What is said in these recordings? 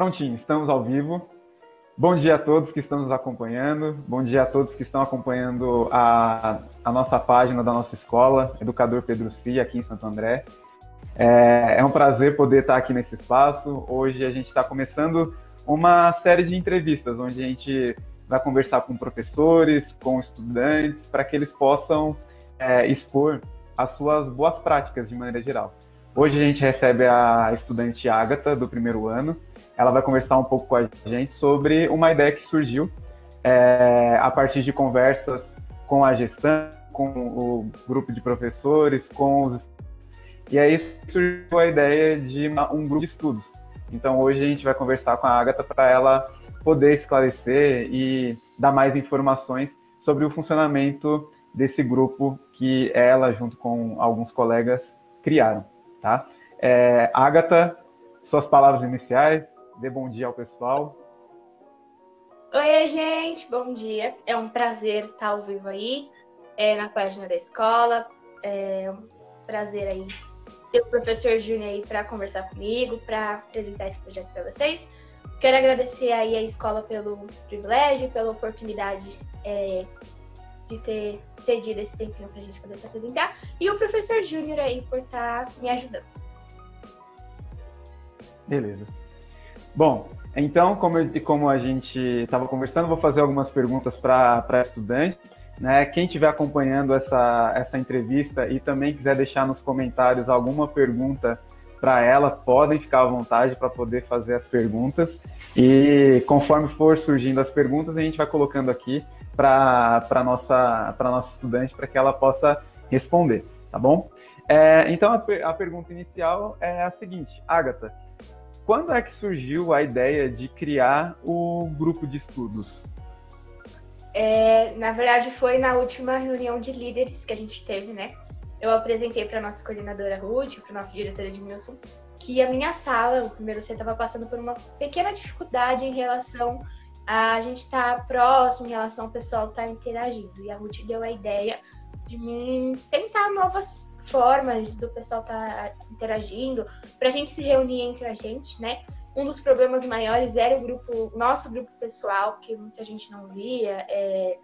Prontinho, estamos ao vivo. Bom dia a todos que estão nos acompanhando, bom dia a todos que estão acompanhando a, a nossa página da nossa escola, Educador Pedro Cia, aqui em Santo André. É, é um prazer poder estar aqui nesse espaço. Hoje a gente está começando uma série de entrevistas, onde a gente vai conversar com professores, com estudantes, para que eles possam é, expor as suas boas práticas de maneira geral. Hoje a gente recebe a estudante Ágata, do primeiro ano. Ela vai conversar um pouco com a gente sobre uma ideia que surgiu é, a partir de conversas com a gestão, com o grupo de professores, com os. E aí surgiu a ideia de uma, um grupo de estudos. Então hoje a gente vai conversar com a Ágata para ela poder esclarecer e dar mais informações sobre o funcionamento desse grupo que ela, junto com alguns colegas, criaram. Tá? É, Agatha, suas palavras iniciais, dê bom dia ao pessoal. Oi, gente, bom dia. É um prazer estar ao vivo aí, é, na página da escola. É um prazer aí ter o professor Júnior aí para conversar comigo, para apresentar esse projeto para vocês. Quero agradecer aí a escola pelo privilégio, pela oportunidade é, de ter cedido esse tempinho para a gente poder se apresentar. E o professor Júnior aí por estar tá me ajudando. Beleza. Bom, então, como, eu, como a gente estava conversando, vou fazer algumas perguntas para estudante. Né? Quem estiver acompanhando essa, essa entrevista e também quiser deixar nos comentários alguma pergunta para ela, podem ficar à vontade para poder fazer as perguntas. E conforme for surgindo as perguntas, a gente vai colocando aqui para a nossa, nossa estudante para que ela possa responder, tá bom? É, então, a, a, pergunta inicial é a seguinte, Agatha, quando é que surgiu a ideia de criar o grupo de estudos? É, na verdade, foi na última reunião de líderes que a gente teve, né? Eu apresentei para nossa coordenadora Ruth, para o nosso diretor Edmilson, que a minha sala, o primeiro C, estava passando por uma pequena dificuldade em relação a gente tá próximo em relação ao pessoal tá interagindo. E a Ruth deu a ideia de mim tentar novas formas do pessoal tá interagindo, para a gente se reunir entre a gente, né? Um dos problemas maiores era o grupo, nosso grupo pessoal, que muita gente não via, é...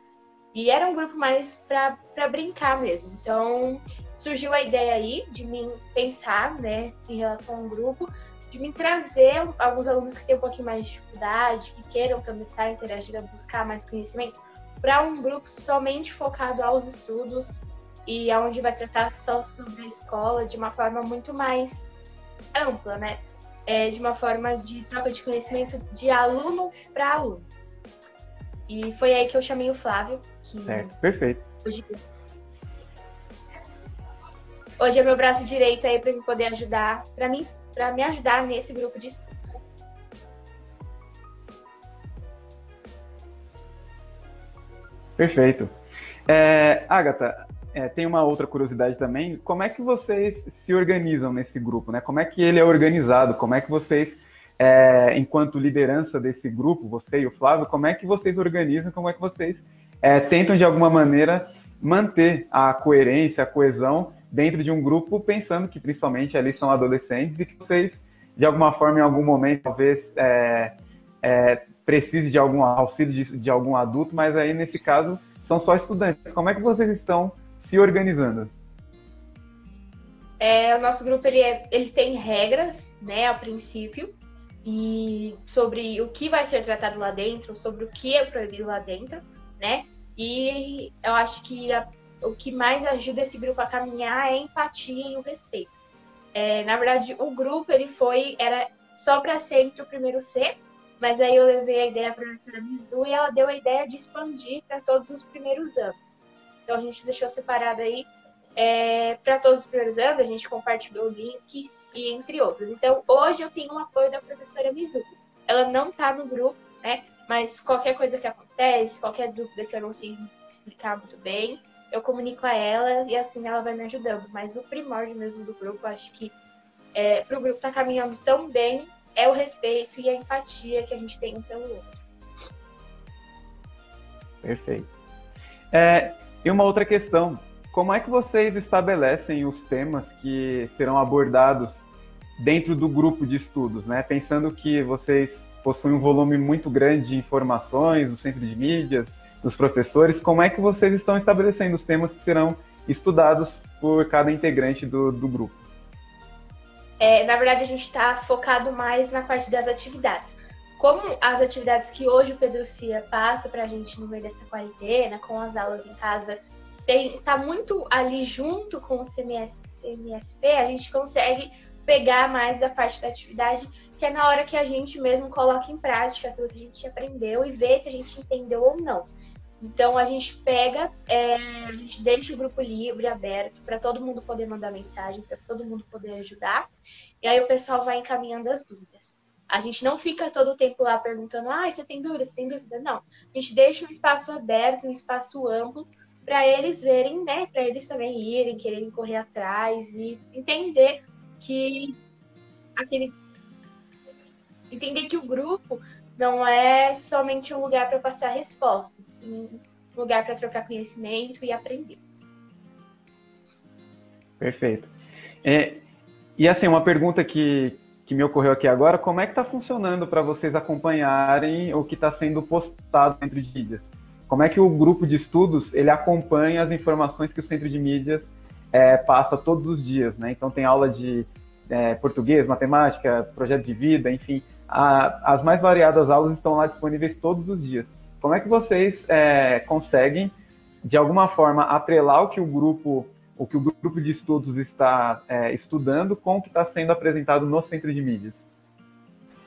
e era um grupo mais para brincar mesmo. Então surgiu a ideia aí de mim pensar, né, em relação ao grupo, de me trazer alguns alunos que têm um pouquinho mais de dificuldade, que queiram também estar interagindo, buscar mais conhecimento, para um grupo somente focado aos estudos e onde vai tratar só sobre a escola de uma forma muito mais ampla, né? É, de uma forma de troca de conhecimento de aluno para aluno. E foi aí que eu chamei o Flávio. Que certo, perfeito. Hoje, hoje é meu braço direito aí para me poder ajudar, para mim para me ajudar nesse grupo de estudos. Perfeito. É, Agatha, é, tem uma outra curiosidade também. Como é que vocês se organizam nesse grupo? Né? Como é que ele é organizado? Como é que vocês, é, enquanto liderança desse grupo, você e o Flávio, como é que vocês organizam? Como é que vocês é, tentam, de alguma maneira, manter a coerência, a coesão dentro de um grupo, pensando que principalmente ali são adolescentes e que vocês, de alguma forma, em algum momento, talvez é, é, precise de algum auxílio de, de algum adulto, mas aí nesse caso são só estudantes. Como é que vocês estão se organizando? É, o nosso grupo ele, é, ele tem regras, né, a princípio, e sobre o que vai ser tratado lá dentro, sobre o que é proibido lá dentro, né? E eu acho que a o que mais ajuda esse grupo a caminhar é a empatia e o respeito. É, na verdade, o grupo ele foi era só para ser entre o primeiro C, mas aí eu levei a ideia para a professora Mizu e ela deu a ideia de expandir para todos os primeiros anos. Então a gente deixou separado aí é, para todos os primeiros anos, a gente compartilhou o link e entre outros. Então hoje eu tenho o apoio da professora Mizu. Ela não está no grupo, né? Mas qualquer coisa que acontece, qualquer dúvida que eu não sei explicar muito bem, eu comunico a ela e assim ela vai me ajudando. Mas o primórdio mesmo do grupo, acho que é, para o grupo estar tá caminhando tão bem, é o respeito e a empatia que a gente tem um pelo outro. Perfeito. É, e uma outra questão: como é que vocês estabelecem os temas que serão abordados dentro do grupo de estudos, né? Pensando que vocês possui um volume muito grande de informações do centro de mídias, dos professores. Como é que vocês estão estabelecendo os temas que serão estudados por cada integrante do, do grupo? É, na verdade, a gente está focado mais na parte das atividades. Como as atividades que hoje o Pedro Cia passa para a gente no meio dessa quarentena, com as aulas em casa, está muito ali junto com o CMS, CMSP, a gente consegue pegar mais da parte da atividade, que é na hora que a gente mesmo coloca em prática aquilo que a gente aprendeu e vê se a gente entendeu ou não. Então a gente pega, é, a gente deixa o grupo livre, aberto, para todo mundo poder mandar mensagem, para todo mundo poder ajudar. E aí o pessoal vai encaminhando as dúvidas. A gente não fica todo o tempo lá perguntando, ah, você tem dúvida, você tem dúvida? Não. A gente deixa um espaço aberto, um espaço amplo, para eles verem, né? Para eles também irem, quererem correr atrás e entender que aquele. Entender que o grupo não é somente um lugar para passar respostas, sim um lugar para trocar conhecimento e aprender. Perfeito. É, e assim, uma pergunta que, que me ocorreu aqui agora, como é que está funcionando para vocês acompanharem o que está sendo postado dentro de mídias? Como é que o grupo de estudos ele acompanha as informações que o centro de mídias é, passa todos os dias, né? Então tem aula de é, português, matemática, projeto de vida, enfim, a, as mais variadas aulas estão lá disponíveis todos os dias. Como é que vocês é, conseguem, de alguma forma, atrelar o que o grupo, o que o grupo de estudos está é, estudando com o que está sendo apresentado no centro de mídias?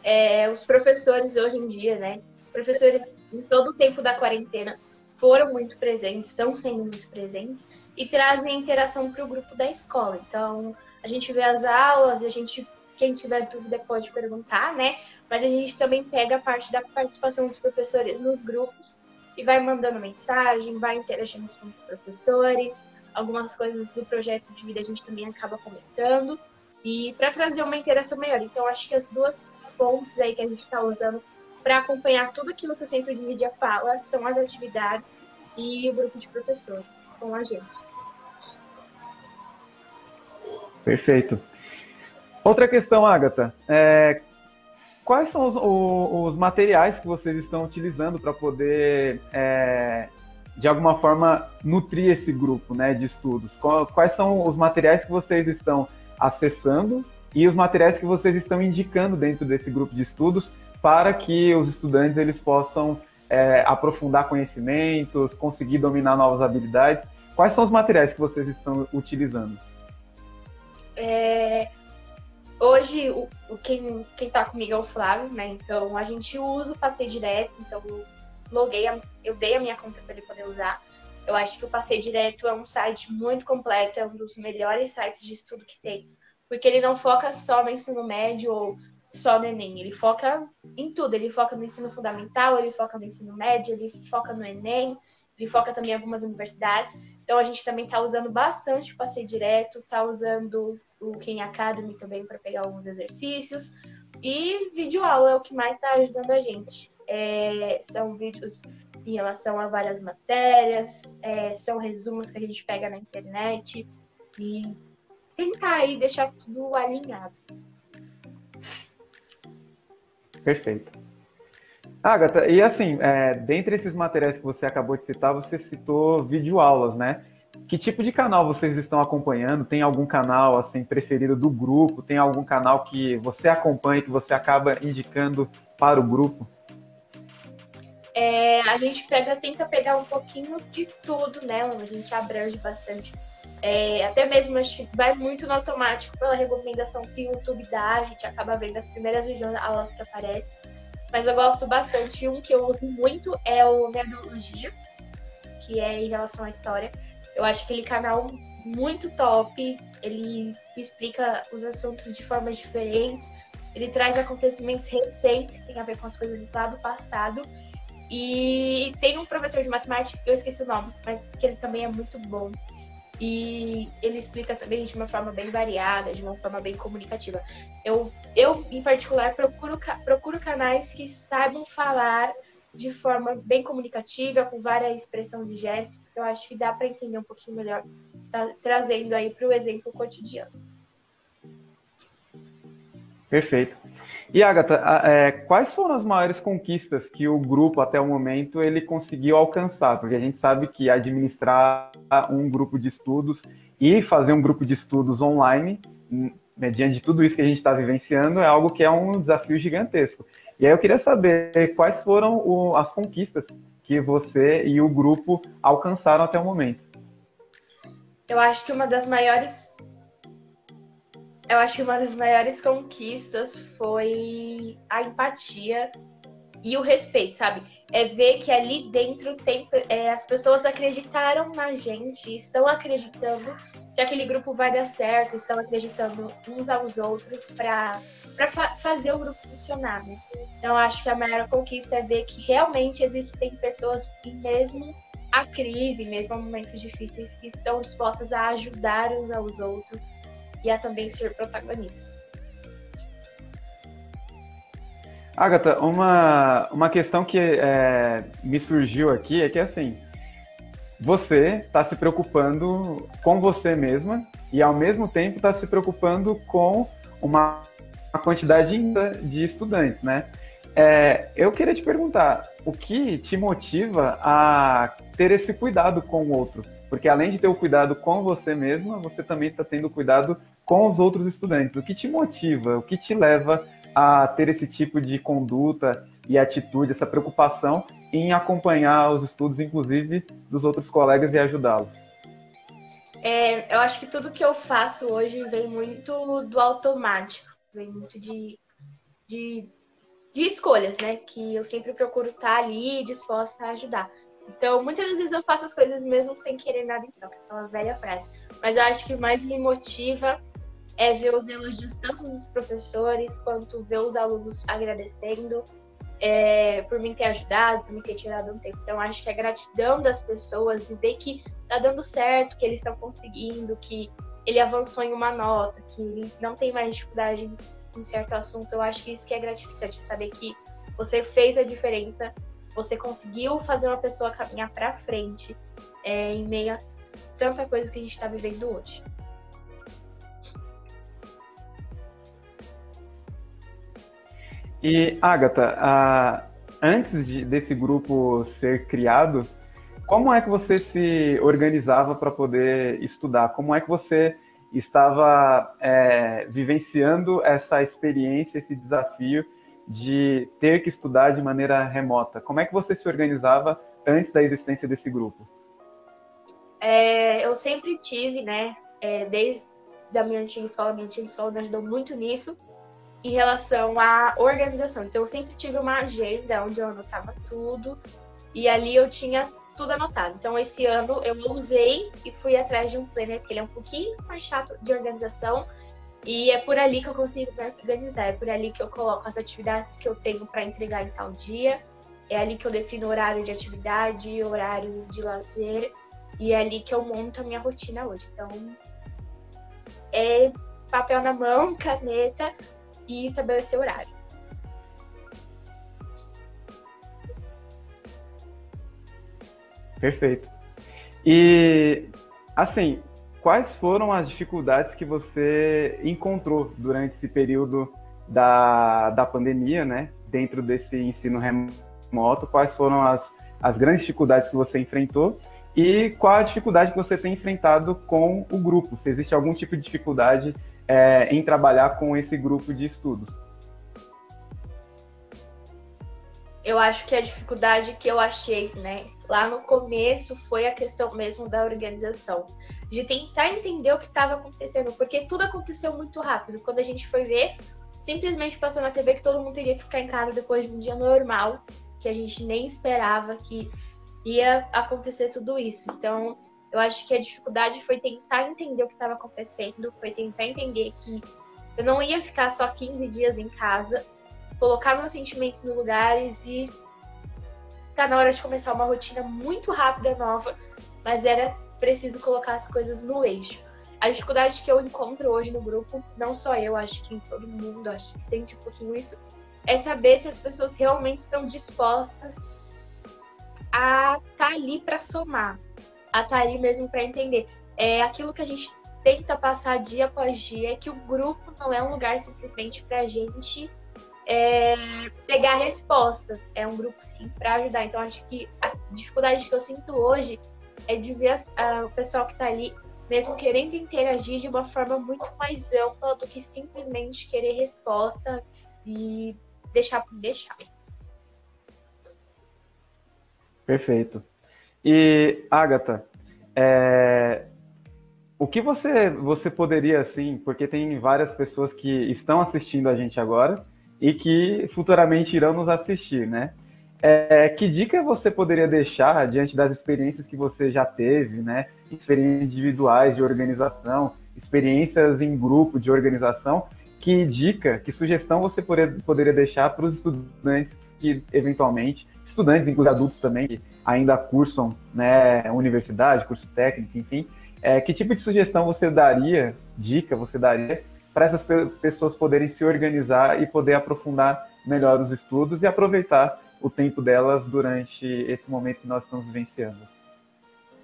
É, os professores hoje em dia, né? Os professores em todo o tempo da quarentena foram muito presentes, estão sendo muito presentes e trazem a interação para o grupo da escola. Então, a gente vê as aulas, a gente quem tiver dúvida pode perguntar, né? Mas a gente também pega a parte da participação dos professores nos grupos e vai mandando mensagem, vai interagindo com os professores. Algumas coisas do projeto de vida a gente também acaba comentando. E para trazer uma interação melhor. Então, acho que as duas fontes aí que a gente está usando para acompanhar tudo aquilo que o Centro de Mídia fala são as atividades e o grupo de professores com a gente. Perfeito. Outra questão, Agatha. É, quais são os, os, materiais que vocês estão utilizando para poder, é, de alguma forma, nutrir esse grupo né, de estudos? Quais são os materiais que vocês estão acessando e os materiais que vocês estão indicando dentro desse grupo de estudos para que os estudantes eles possam é, aprofundar conhecimentos, conseguir dominar novas habilidades? Quais são os materiais que vocês estão utilizando? É, Hoje, o, quem, quem tá comigo é o Flávio, né? Então a gente usa o Passei Direto, então eu loguei, a, eu dei a minha conta para ele poder usar. Eu acho que o Passei Direto é um site muito completo, é um dos melhores sites de estudo que tem. Porque ele não foca só no ensino médio ou só no Enem, ele foca em tudo. Ele foca no ensino fundamental, ele foca no ensino médio, ele foca no Enem, ele foca também em algumas universidades. Então a gente também está usando bastante o Passei Direto, está usando o Ken Academy também para pegar alguns exercícios. E vídeo aula é o que mais está ajudando a gente. É, são vídeos em relação a várias matérias, é, são resumos que a gente pega na internet e tentar aí deixar tudo alinhado. Perfeito. Agatha, e assim, é, dentre esses materiais que você acabou de citar, você citou videoaulas, né? Que tipo de canal vocês estão acompanhando? Tem algum canal assim preferido do grupo? Tem algum canal que você acompanha que você acaba indicando para o grupo? É, a gente pega, tenta pegar um pouquinho de tudo, né? A gente abrange bastante. É, até mesmo acho que vai muito no automático pela recomendação que o YouTube dá, a gente acaba vendo as primeiras vídeos aulas que aparecem. Mas eu gosto bastante, um que eu uso muito é o Nerdologia, que é em relação à história. Eu acho aquele canal muito top. Ele explica os assuntos de formas diferentes. Ele traz acontecimentos recentes que tem a ver com as coisas lá do passado. E tem um professor de matemática, eu esqueci o nome, mas que ele também é muito bom. E ele explica também de uma forma bem variada, de uma forma bem comunicativa. Eu, eu em particular, procuro, procuro canais que saibam falar de forma bem comunicativa, com várias expressão de gesto, porque eu acho que dá para entender um pouquinho melhor, tá, trazendo aí para o exemplo cotidiano. Perfeito. E Agatha, é, quais foram as maiores conquistas que o grupo até o momento ele conseguiu alcançar? Porque a gente sabe que administrar um grupo de estudos e fazer um grupo de estudos online, mediante de tudo isso que a gente está vivenciando, é algo que é um desafio gigantesco. E aí eu queria saber quais foram o, as conquistas que você e o grupo alcançaram até o momento. Eu acho que uma das maiores eu acho que uma das maiores conquistas foi a empatia e o respeito, sabe? É ver que ali dentro tem, é, as pessoas acreditaram na gente, estão acreditando que aquele grupo vai dar certo, estão acreditando uns aos outros para fa fazer o grupo funcionar, né? Então, acho que a maior conquista é ver que realmente existem pessoas, e mesmo a crise, mesmo a momentos difíceis, que estão dispostas a ajudar uns aos outros e a também ser protagonista. Agatha, uma, uma questão que é, me surgiu aqui é que assim, você está se preocupando com você mesma e ao mesmo tempo está se preocupando com uma, uma quantidade de estudantes, né? É, eu queria te perguntar, o que te motiva a ter esse cuidado com o outro? Porque além de ter o cuidado com você mesma, você também está tendo cuidado com os outros estudantes. O que te motiva, o que te leva a ter esse tipo de conduta e atitude, essa preocupação em acompanhar os estudos, inclusive, dos outros colegas e ajudá-los? É, eu acho que tudo que eu faço hoje vem muito do automático, vem muito de, de, de escolhas, né? Que eu sempre procuro estar ali disposta a ajudar. Então, muitas vezes eu faço as coisas mesmo sem querer nada em troca, aquela velha frase. Mas eu acho que mais me motiva é ver os elogios tanto dos professores quanto ver os alunos agradecendo é, por mim ter ajudado, por me ter tirado um tempo. Então, acho que a gratidão das pessoas e ver que tá dando certo, que eles estão conseguindo, que ele avançou em uma nota, que ele não tem mais dificuldade em, em certo assunto, eu acho que isso que é gratificante, saber que você fez a diferença você conseguiu fazer uma pessoa caminhar para frente é, em meio a tanta coisa que a gente está vivendo hoje. E, Agatha, antes de, desse grupo ser criado, como é que você se organizava para poder estudar? Como é que você estava é, vivenciando essa experiência, esse desafio de ter que estudar de maneira remota. Como é que você se organizava antes da existência desse grupo? É, eu sempre tive, né, é, desde a minha antiga escola, minha antiga escola me ajudou muito nisso, em relação à organização. Então, eu sempre tive uma agenda onde eu anotava tudo, e ali eu tinha tudo anotado. Então, esse ano eu usei e fui atrás de um planner que ele é um pouquinho mais chato de organização, e é por ali que eu consigo me organizar, é por ali que eu coloco as atividades que eu tenho para entregar em tal dia, é ali que eu defino horário de atividade, horário de lazer, e é ali que eu monto a minha rotina hoje. Então, é papel na mão, caneta e estabelecer horário. Perfeito. E, assim, quais foram as dificuldades que você encontrou durante esse período da, da pandemia, né? Dentro desse ensino remoto, quais foram as, as grandes dificuldades que você enfrentou e qual a dificuldade que você tem enfrentado com o grupo? Se existe algum tipo de dificuldade é, em trabalhar com esse grupo de estudos? Eu acho que a dificuldade que eu achei, né, lá no começo foi a questão mesmo da organização de tentar entender o que estava acontecendo, porque tudo aconteceu muito rápido. Quando a gente foi ver, simplesmente passou na TV que todo mundo teria que ficar em casa depois de um dia normal, que a gente nem esperava que ia acontecer tudo isso. Então, eu acho que a dificuldade foi tentar entender o que estava acontecendo, foi tentar entender que eu não ia ficar só 15 dias em casa, colocar meus sentimentos no lugares e tá na hora de começar uma rotina muito rápida nova, mas era preciso colocar as coisas no eixo. A dificuldade que eu encontro hoje no grupo, não só eu, acho que todo mundo, acho que sente um pouquinho isso, é saber se as pessoas realmente estão dispostas a estar tá ali para somar, a estar tá ali mesmo para entender. É aquilo que a gente tenta passar dia após dia é que o grupo não é um lugar simplesmente para gente é, pegar resposta. É um grupo sim para ajudar. Então acho que a dificuldade que eu sinto hoje é de ver a, o pessoal que está ali mesmo querendo interagir de uma forma muito mais ampla do que simplesmente querer resposta e deixar por deixar. Perfeito. E, Agatha, é, o que você, você poderia, assim, porque tem várias pessoas que estão assistindo a gente agora e que futuramente irão nos assistir, né? É, que dica você poderia deixar diante das experiências que você já teve, né? Experiências individuais de organização, experiências em grupo de organização. Que dica, que sugestão você poderia, deixar para os estudantes que, eventualmente, estudantes, inclusive adultos também, que ainda cursam né, universidade, curso técnico, enfim, é, que tipo de sugestão você daria, dica você daria, para essas pessoas poderem se organizar e poder aprofundar melhor os estudos e aproveitar o tempo delas durante esse momento que nós estamos vivenciando?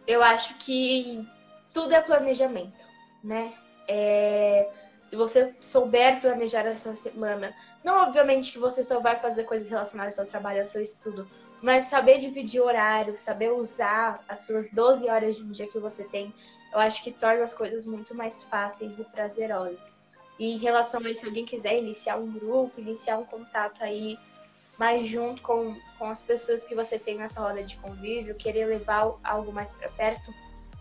Eu acho que tudo é planejamento, né? É, se você souber planejar a sua semana, não obviamente que você só vai fazer coisas relacionadas ao trabalho, ao seu estudo, mas saber dividir horário, saber usar as suas 12 horas de um dia que você tem, eu acho que torna as coisas muito mais fáceis e prazerosas. E em relação a se alguém quiser iniciar um grupo, iniciar um contato aí mais junto com, com as pessoas que você tem na sua roda de convívio, querer levar algo mais para perto,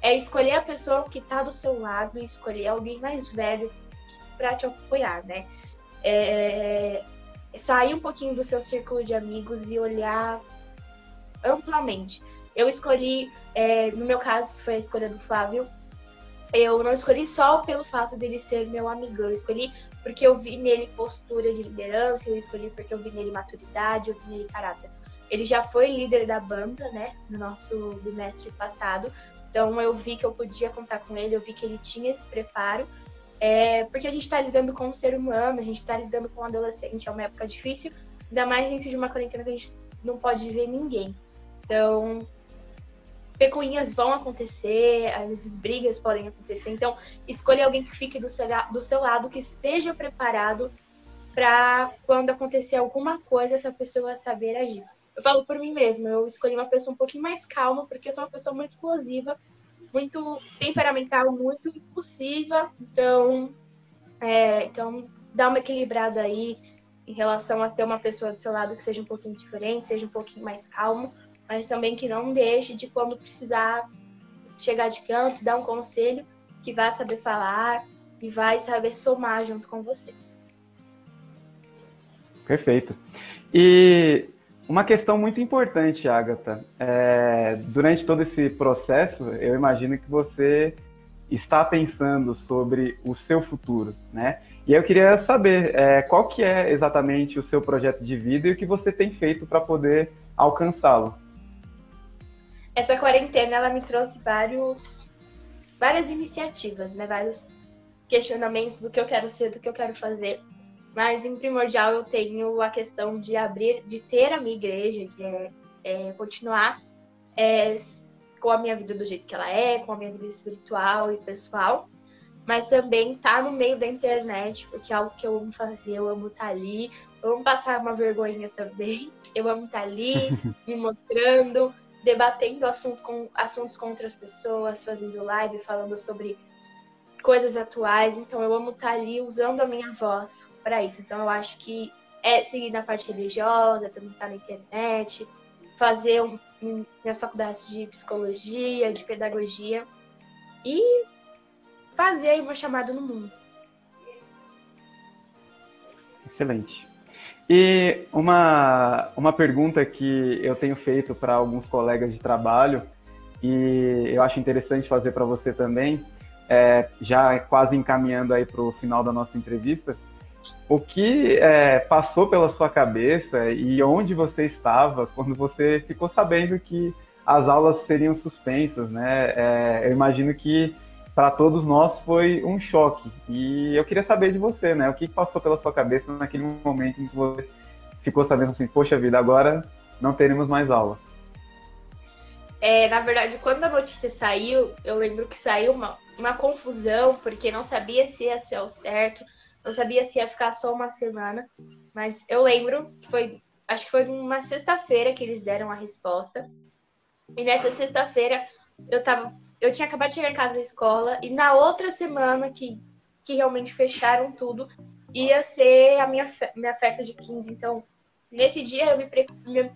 é escolher a pessoa que está do seu lado e escolher alguém mais velho para te apoiar, né? É, sair um pouquinho do seu círculo de amigos e olhar amplamente. Eu escolhi, é, no meu caso, que foi a escolha do Flávio, eu não escolhi só pelo fato dele ser meu amigo, eu escolhi porque eu vi nele postura de liderança, eu escolhi porque eu vi nele maturidade, eu vi nele caráter. Ele já foi líder da banda, né, no nosso bimestre passado, então eu vi que eu podia contar com ele, eu vi que ele tinha esse preparo, é, porque a gente está lidando com um ser humano, a gente está lidando com um adolescente, é uma época difícil, ainda mais início de uma quarentena que a gente não pode ver ninguém. Então, pecuinhas vão acontecer, às vezes brigas podem acontecer. Então, escolha alguém que fique do seu, do seu lado, que esteja preparado para quando acontecer alguma coisa, essa pessoa saber agir. Eu falo por mim mesma, eu escolhi uma pessoa um pouquinho mais calma, porque eu sou uma pessoa muito explosiva, muito temperamental, muito impulsiva. Então, é, então dá uma equilibrada aí em relação a ter uma pessoa do seu lado que seja um pouquinho diferente, seja um pouquinho mais calmo mas também que não deixe de quando precisar chegar de canto, dar um conselho, que vai saber falar e vai saber somar junto com você. Perfeito. E uma questão muito importante, Agatha. É, durante todo esse processo, eu imagino que você está pensando sobre o seu futuro, né? E eu queria saber é, qual que é exatamente o seu projeto de vida e o que você tem feito para poder alcançá-lo essa quarentena ela me trouxe vários várias iniciativas, né? Vários questionamentos do que eu quero ser, do que eu quero fazer. Mas em primordial eu tenho a questão de abrir, de ter a minha igreja, de é, é, continuar é, com a minha vida do jeito que ela é, com a minha vida espiritual e pessoal, mas também tá no meio da internet, porque é algo que eu amo fazer, eu amo estar tá ali, eu amo passar uma vergonha também, eu amo estar tá ali, me mostrando, debatendo assunto com, assuntos com outras pessoas, fazendo live, falando sobre coisas atuais. Então eu amo estar ali usando a minha voz para isso. Então eu acho que é seguir na parte religiosa, também estar na internet, fazer um, minhas faculdades de psicologia, de pedagogia e fazer uma chamada no mundo. Excelente. E uma, uma pergunta que eu tenho feito para alguns colegas de trabalho e eu acho interessante fazer para você também, é, já quase encaminhando aí para o final da nossa entrevista, o que é, passou pela sua cabeça e onde você estava quando você ficou sabendo que as aulas seriam suspensas, né? É, eu imagino que para todos nós foi um choque. E eu queria saber de você, né? O que passou pela sua cabeça naquele momento em que você ficou sabendo assim, poxa vida, agora não teremos mais aula? É, na verdade, quando a notícia saiu, eu lembro que saiu uma, uma confusão, porque não sabia se ia ser o certo, não sabia se ia ficar só uma semana. mas eu lembro que foi, acho que foi numa sexta-feira que eles deram a resposta. E nessa sexta-feira eu tava, eu tinha acabado de chegar em casa da escola e na outra semana que, que realmente fecharam tudo, ia ser a minha, minha festa de 15. Então, nesse dia eu me,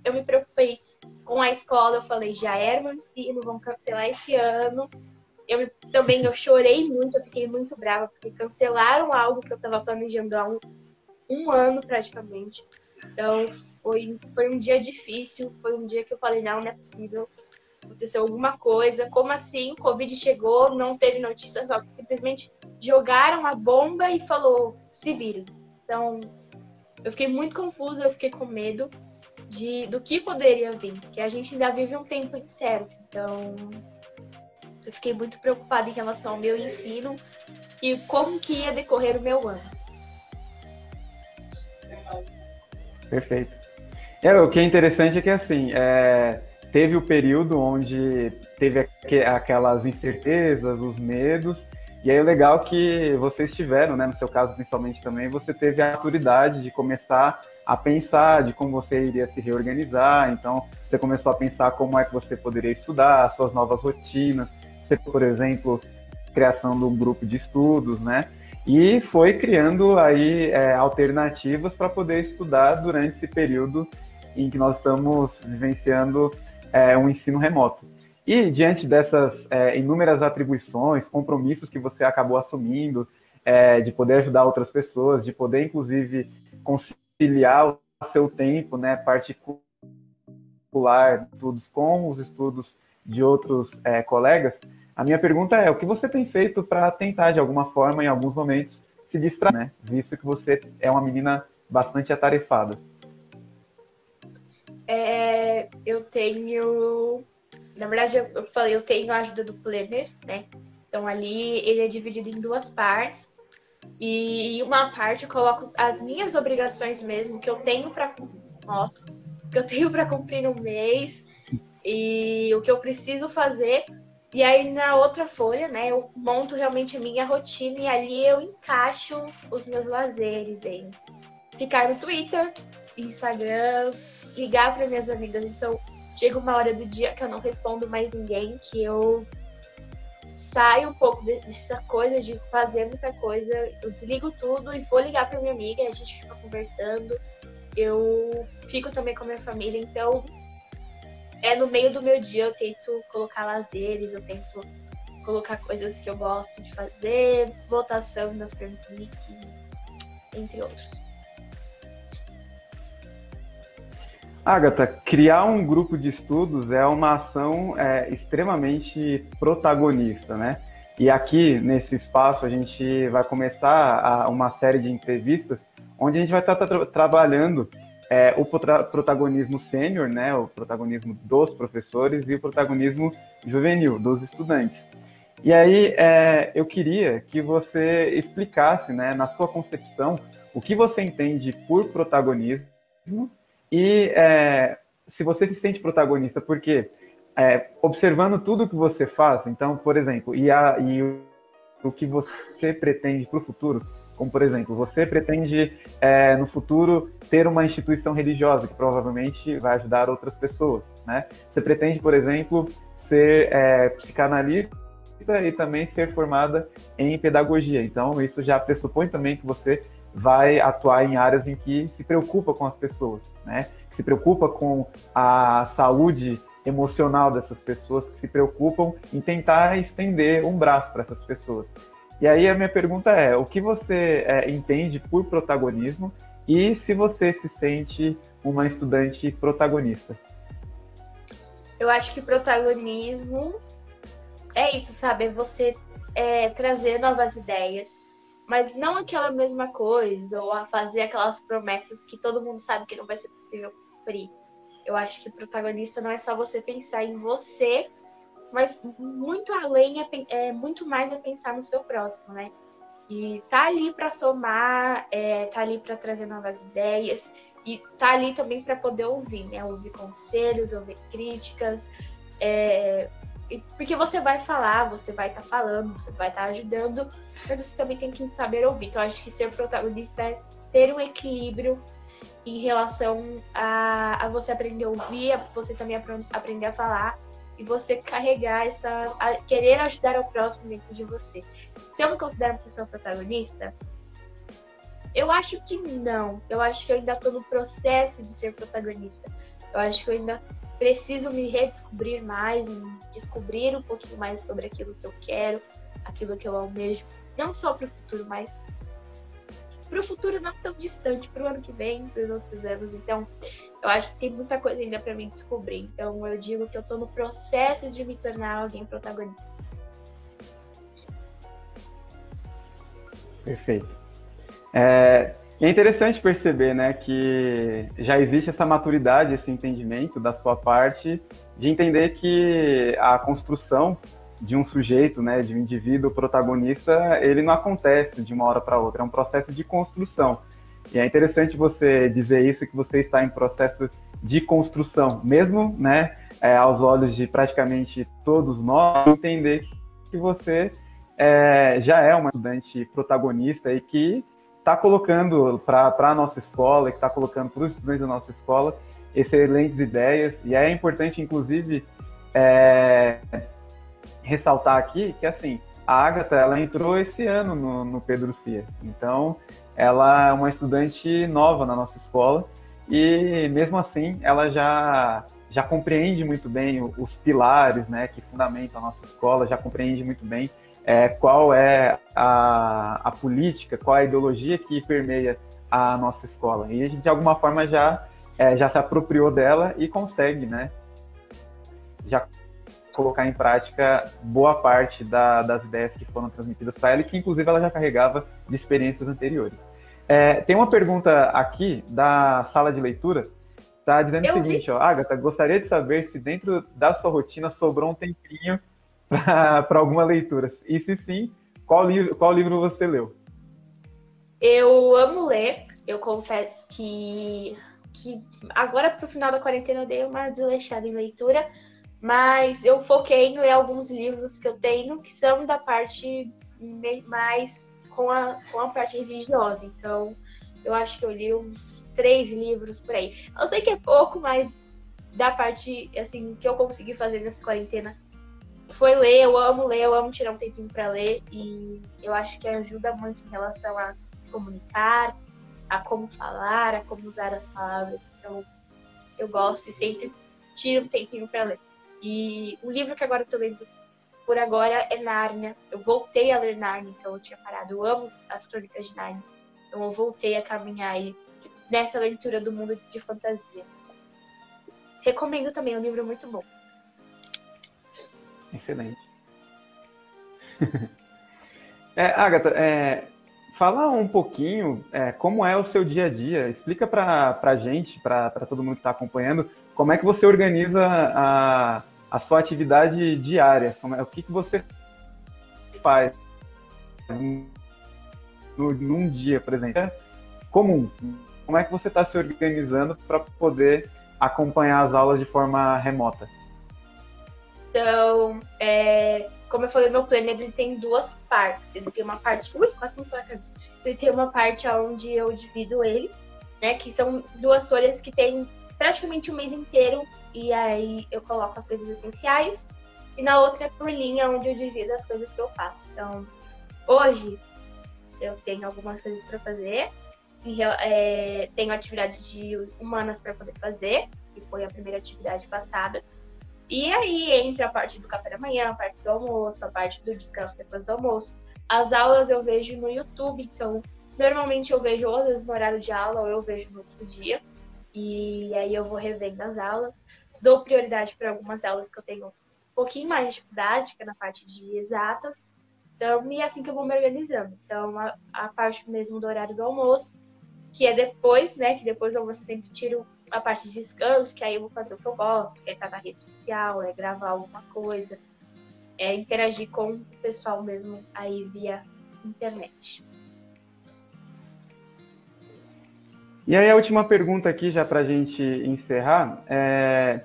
eu me preocupei com a escola, eu falei, já era meu ensino, vão cancelar esse ano. Eu também eu chorei muito, eu fiquei muito brava, porque cancelaram algo que eu estava planejando há um, um ano praticamente. Então foi, foi um dia difícil, foi um dia que eu falei, não, não é possível. Aconteceu alguma coisa. Como assim? Covid chegou, não teve notícia, só simplesmente jogaram a bomba e falou, se virem. Então, eu fiquei muito confusa, eu fiquei com medo de, do que poderia vir, porque a gente ainda vive um tempo incerto. Então, eu fiquei muito preocupada em relação ao meu ensino e como que ia decorrer o meu ano. Perfeito. É, o que é interessante é que assim, é, teve o período onde teve aquelas incertezas, os medos, e aí legal é que vocês tiveram, né, no seu caso principalmente também, você teve a maturidade de começar a pensar de como você iria se reorganizar, então você começou a pensar como é que você poderia estudar, suas novas rotinas, você, por exemplo, criação de um grupo de estudos, né? E foi criando aí é, alternativas para poder estudar durante esse período em que nós estamos vivenciando é, um ensino remoto. E diante dessas é, inúmeras atribuições, compromissos que você acabou assumindo, é, de poder ajudar outras pessoas, de poder inclusive conciliar o seu tempo, né, particular, estudos com os estudos de outros é, colegas, a minha pergunta é: o que você tem feito para tentar, de alguma forma, em alguns momentos, se distrair, né? Visto que você é uma menina bastante atarefada. É, eu tenho na verdade, eu falei, eu tenho a ajuda do planner, né? Então ali ele é dividido em duas partes. E uma parte eu coloco as minhas obrigações mesmo que eu tenho para moto, que eu tenho para cumprir no mês e o que eu preciso fazer. E aí na outra folha, né, eu monto realmente a minha rotina e ali eu encaixo os meus lazeres em ficar no Twitter, Instagram, ligar para minhas amigas. Então, chega uma hora do dia que eu não respondo mais ninguém, que eu saio um pouco dessa coisa de fazer muita coisa, eu desligo tudo e vou ligar para minha amiga, a gente fica conversando. Eu fico também com a minha família, então é no meio do meu dia eu tento colocar lazeres, eu tento colocar coisas que eu gosto de fazer, votação meus prêmios entre outros. Agatha, criar um grupo de estudos é uma ação é, extremamente protagonista, né? E aqui, nesse espaço, a gente vai começar a, uma série de entrevistas onde a gente vai estar tra trabalhando é, o protagonismo sênior, né, o protagonismo dos professores e o protagonismo juvenil, dos estudantes. E aí, é, eu queria que você explicasse, né, na sua concepção, o que você entende por protagonismo e é, se você se sente protagonista, porque é, observando tudo que você faz, então, por exemplo, e, a, e o, o que você pretende para o futuro, como por exemplo, você pretende é, no futuro ter uma instituição religiosa que provavelmente vai ajudar outras pessoas, né? Você pretende, por exemplo, ser é, psicanalista e também ser formada em pedagogia. Então, isso já pressupõe também que você vai atuar em áreas em que se preocupa com as pessoas, né? Se preocupa com a saúde emocional dessas pessoas, que se preocupam em tentar estender um braço para essas pessoas. E aí a minha pergunta é: o que você é, entende por protagonismo e se você se sente uma estudante protagonista? Eu acho que protagonismo é isso, sabe? É você é, trazer novas ideias, mas não aquela mesma coisa, ou a fazer aquelas promessas que todo mundo sabe que não vai ser possível cumprir. Eu acho que protagonista não é só você pensar em você, mas muito além é, é muito mais é pensar no seu próximo, né? E tá ali para somar, é, tá ali para trazer novas ideias e tá ali também para poder ouvir, né? Ouvir conselhos, ouvir críticas, é, porque você vai falar, você vai estar tá falando, você vai estar tá ajudando, mas você também tem que saber ouvir. Então, acho que ser protagonista é ter um equilíbrio em relação a, a você aprender a ouvir, a você também aprender a falar e você carregar essa. querer ajudar o próximo dentro de você. Se eu me considero uma pessoa protagonista, eu acho que não. Eu acho que eu ainda estou no processo de ser protagonista. Eu acho que eu ainda preciso me redescobrir mais, descobrir um pouquinho mais sobre aquilo que eu quero, aquilo que eu almejo, não só para o futuro, mas para o futuro não tão distante, para o ano que vem, para os outros anos. Então, eu acho que tem muita coisa ainda para mim descobrir. Então, eu digo que eu estou no processo de me tornar alguém protagonista. Perfeito. É, é interessante perceber, né, que já existe essa maturidade, esse entendimento da sua parte de entender que a construção de um sujeito, né, de um indivíduo protagonista, ele não acontece de uma hora para outra, é um processo de construção. E é interessante você dizer isso, que você está em processo de construção, mesmo, né, é, aos olhos de praticamente todos nós, entender que você é, já é uma estudante protagonista e que está colocando para a nossa escola, que está colocando para os estudantes da nossa escola excelentes ideias. E é importante, inclusive, é, ressaltar aqui que, assim, a Agatha, ela entrou esse ano no, no Pedro Cia. Então, ela é uma estudante nova na nossa escola e, mesmo assim, ela já, já compreende muito bem os pilares né, que fundamentam a nossa escola, já compreende muito bem é, qual é a, a política, qual é a ideologia que permeia a nossa escola. E a gente, de alguma forma, já, é, já se apropriou dela e consegue, né? Já colocar em prática boa parte da, das ideias que foram transmitidas para ela e que, inclusive, ela já carregava de experiências anteriores. É, tem uma pergunta aqui da sala de leitura, está dizendo Eu o seguinte, vi. ó, Agatha, gostaria de saber se dentro da sua rotina sobrou um tempinho para alguma leitura. E se sim, qual livro, qual livro você leu? Eu amo ler, eu confesso que, que agora pro final da quarentena eu dei uma desleixada em leitura, mas eu foquei em ler alguns livros que eu tenho que são da parte mais com a, com a parte religiosa. Então, eu acho que eu li uns três livros por aí. Eu sei que é pouco, mas da parte assim que eu consegui fazer nessa quarentena foi ler. Eu amo ler, eu amo tirar um tempinho para ler e eu acho que ajuda muito em relação a se comunicar, a como falar, a como usar as palavras. Então, eu gosto e sempre tiro um tempinho para ler. E o livro que agora eu tô lendo por agora é Nárnia. Eu voltei a ler Nárnia, então eu tinha parado. Eu amo as crônicas de Nárnia. Então eu voltei a caminhar aí nessa leitura do mundo de fantasia. Recomendo também, é um livro muito bom. Excelente. é, Agatha, é, fala um pouquinho é, como é o seu dia a dia. Explica para a gente, para todo mundo que está acompanhando, como é que você organiza a, a sua atividade diária? É, o que, que você faz num dia, por exemplo? É comum. Como é que você está se organizando para poder acompanhar as aulas de forma remota? Então, é, como eu falei, meu planner ele tem duas partes. Ele tem uma parte. Ui, quase não a Ele tem uma parte onde eu divido ele, né? Que são duas folhas que tem praticamente um mês inteiro e aí eu coloco as coisas essenciais e na outra é por linha onde eu divido as coisas que eu faço. Então, hoje eu tenho algumas coisas para fazer, e, é, tenho atividade de humanas para poder fazer, que foi a primeira atividade passada. E aí entra a parte do café da manhã, a parte do almoço, a parte do descanso depois do almoço. As aulas eu vejo no YouTube, então normalmente eu vejo ou às vezes no horário de aula ou eu vejo no outro dia. E aí eu vou revendo as aulas. Dou prioridade para algumas aulas que eu tenho um pouquinho mais de dificuldade, que é na parte de exatas. Então, e é assim que eu vou me organizando. Então, a, a parte mesmo do horário do almoço, que é depois, né? Que depois eu sempre tiro a parte de descanso, que aí eu vou fazer o que eu gosto, que é estar na rede social, é gravar alguma coisa, é interagir com o pessoal mesmo aí via internet. E aí a última pergunta aqui, já para a gente encerrar, é...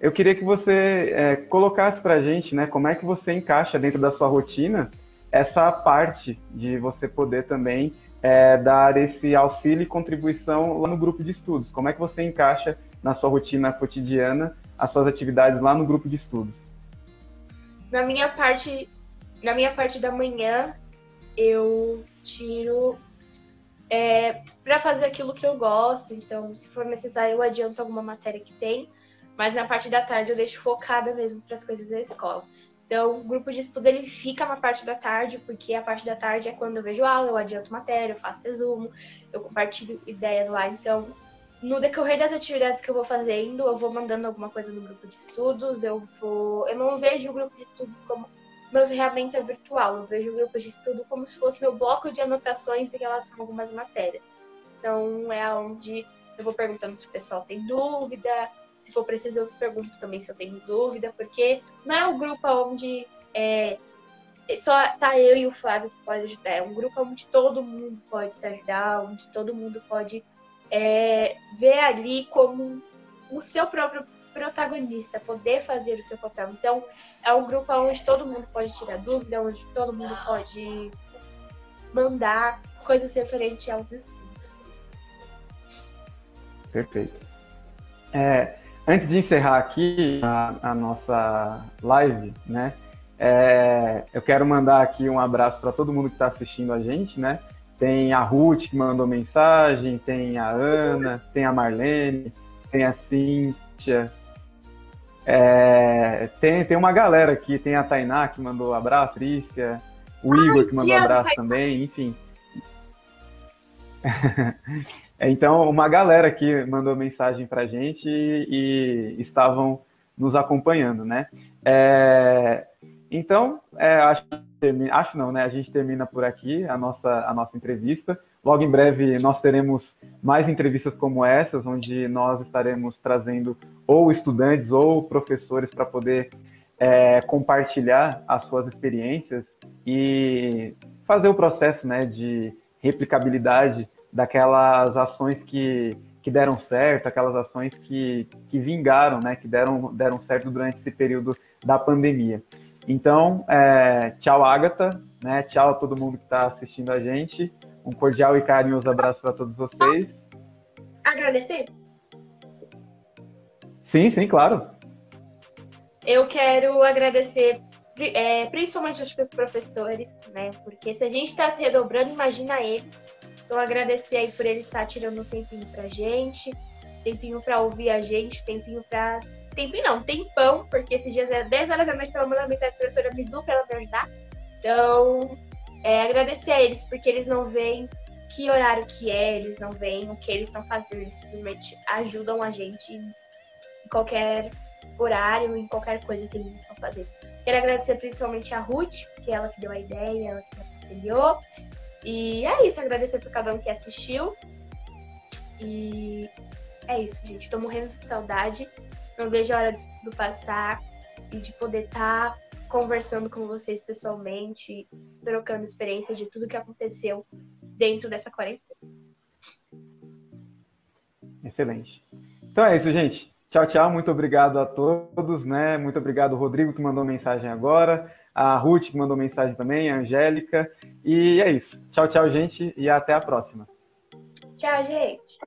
eu queria que você é, colocasse para a gente, né, como é que você encaixa dentro da sua rotina essa parte de você poder também é, dar esse auxílio e contribuição lá no grupo de estudos? Como é que você encaixa na sua rotina cotidiana as suas atividades lá no grupo de estudos? Na minha parte, na minha parte da manhã, eu tiro é, para fazer aquilo que eu gosto. Então, se for necessário, eu adianto alguma matéria que tem. Mas na parte da tarde eu deixo focada mesmo para as coisas da escola. Então, o grupo de estudo ele fica na parte da tarde, porque a parte da tarde é quando eu vejo aula, eu adianto matéria, eu faço resumo, eu compartilho ideias lá. Então, no decorrer das atividades que eu vou fazendo, eu vou mandando alguma coisa no grupo de estudos, eu vou. Eu não vejo o grupo de estudos como uma ferramenta virtual, eu vejo o grupo de estudo como se fosse meu bloco de anotações em relação a algumas matérias. Então, é onde eu vou perguntando se o pessoal tem dúvida, se for preciso, eu pergunto também se eu tenho dúvida, porque não é um grupo onde é, só tá eu e o Flávio que pode ajudar. É um grupo onde todo mundo pode se ajudar, onde todo mundo pode é, ver ali como o seu próprio protagonista, poder fazer o seu papel. Então, é um grupo onde todo mundo pode tirar dúvida, onde todo mundo pode mandar coisas referentes aos estudos. Perfeito. É, Antes de encerrar aqui a, a nossa live, né? É, eu quero mandar aqui um abraço para todo mundo que está assistindo a gente, né? Tem a Ruth que mandou mensagem, tem a Ana, tem a Marlene, tem a Cíntia. É, tem, tem uma galera aqui, tem a Tainá que mandou abraço, Trícia, o Igor que mandou abraço também, enfim. Então, uma galera aqui mandou mensagem para a gente e, e, estavam nos acompanhando, né? É, então, é, acho, acho não, né? A gente termina por aqui a nossa, a nossa entrevista. Logo em breve nós teremos mais entrevistas como essas, onde nós estaremos trazendo ou estudantes ou professores para poder é, compartilhar as suas experiências e fazer o processo né, de replicabilidade daquelas ações que, que deram certo, aquelas ações que, que vingaram, né, que deram, deram certo durante esse período da pandemia. Então, é, tchau, Agatha, né, tchau a todo mundo que está assistindo a gente. Um cordial e carinhoso abraço para todos vocês. Agradecer? Sim, sim, claro. Eu quero agradecer é, principalmente aos professores, né? Porque se a gente está se redobrando, imagina eles. Então, agradecer aí por ele estar tirando um tempinho pra gente, tempinho pra ouvir a gente, tempinho pra. Tempinho não, tempão, porque esses dias era 10 horas da noite, tava mandando mensagem pra professora Mizu pra ela me ajudar. Então, é, agradecer a eles, porque eles não veem que horário que é, eles não veem o que eles estão fazendo, eles simplesmente ajudam a gente em qualquer horário, em qualquer coisa que eles estão fazendo. Quero agradecer principalmente a Ruth, que é ela que deu a ideia, ela que auxiliou. E é isso, agradecer por cada um que assistiu. E é isso, gente. Tô morrendo de saudade. Não vejo a hora disso tudo passar e de poder estar tá conversando com vocês pessoalmente, trocando experiências de tudo que aconteceu dentro dessa quarentena. Excelente. Então é isso, gente. Tchau, tchau. Muito obrigado a todos, né? Muito obrigado, Rodrigo, que mandou mensagem agora a Ruth, que mandou mensagem também, a Angélica. E é isso. Tchau, tchau, gente, e até a próxima. Tchau, gente.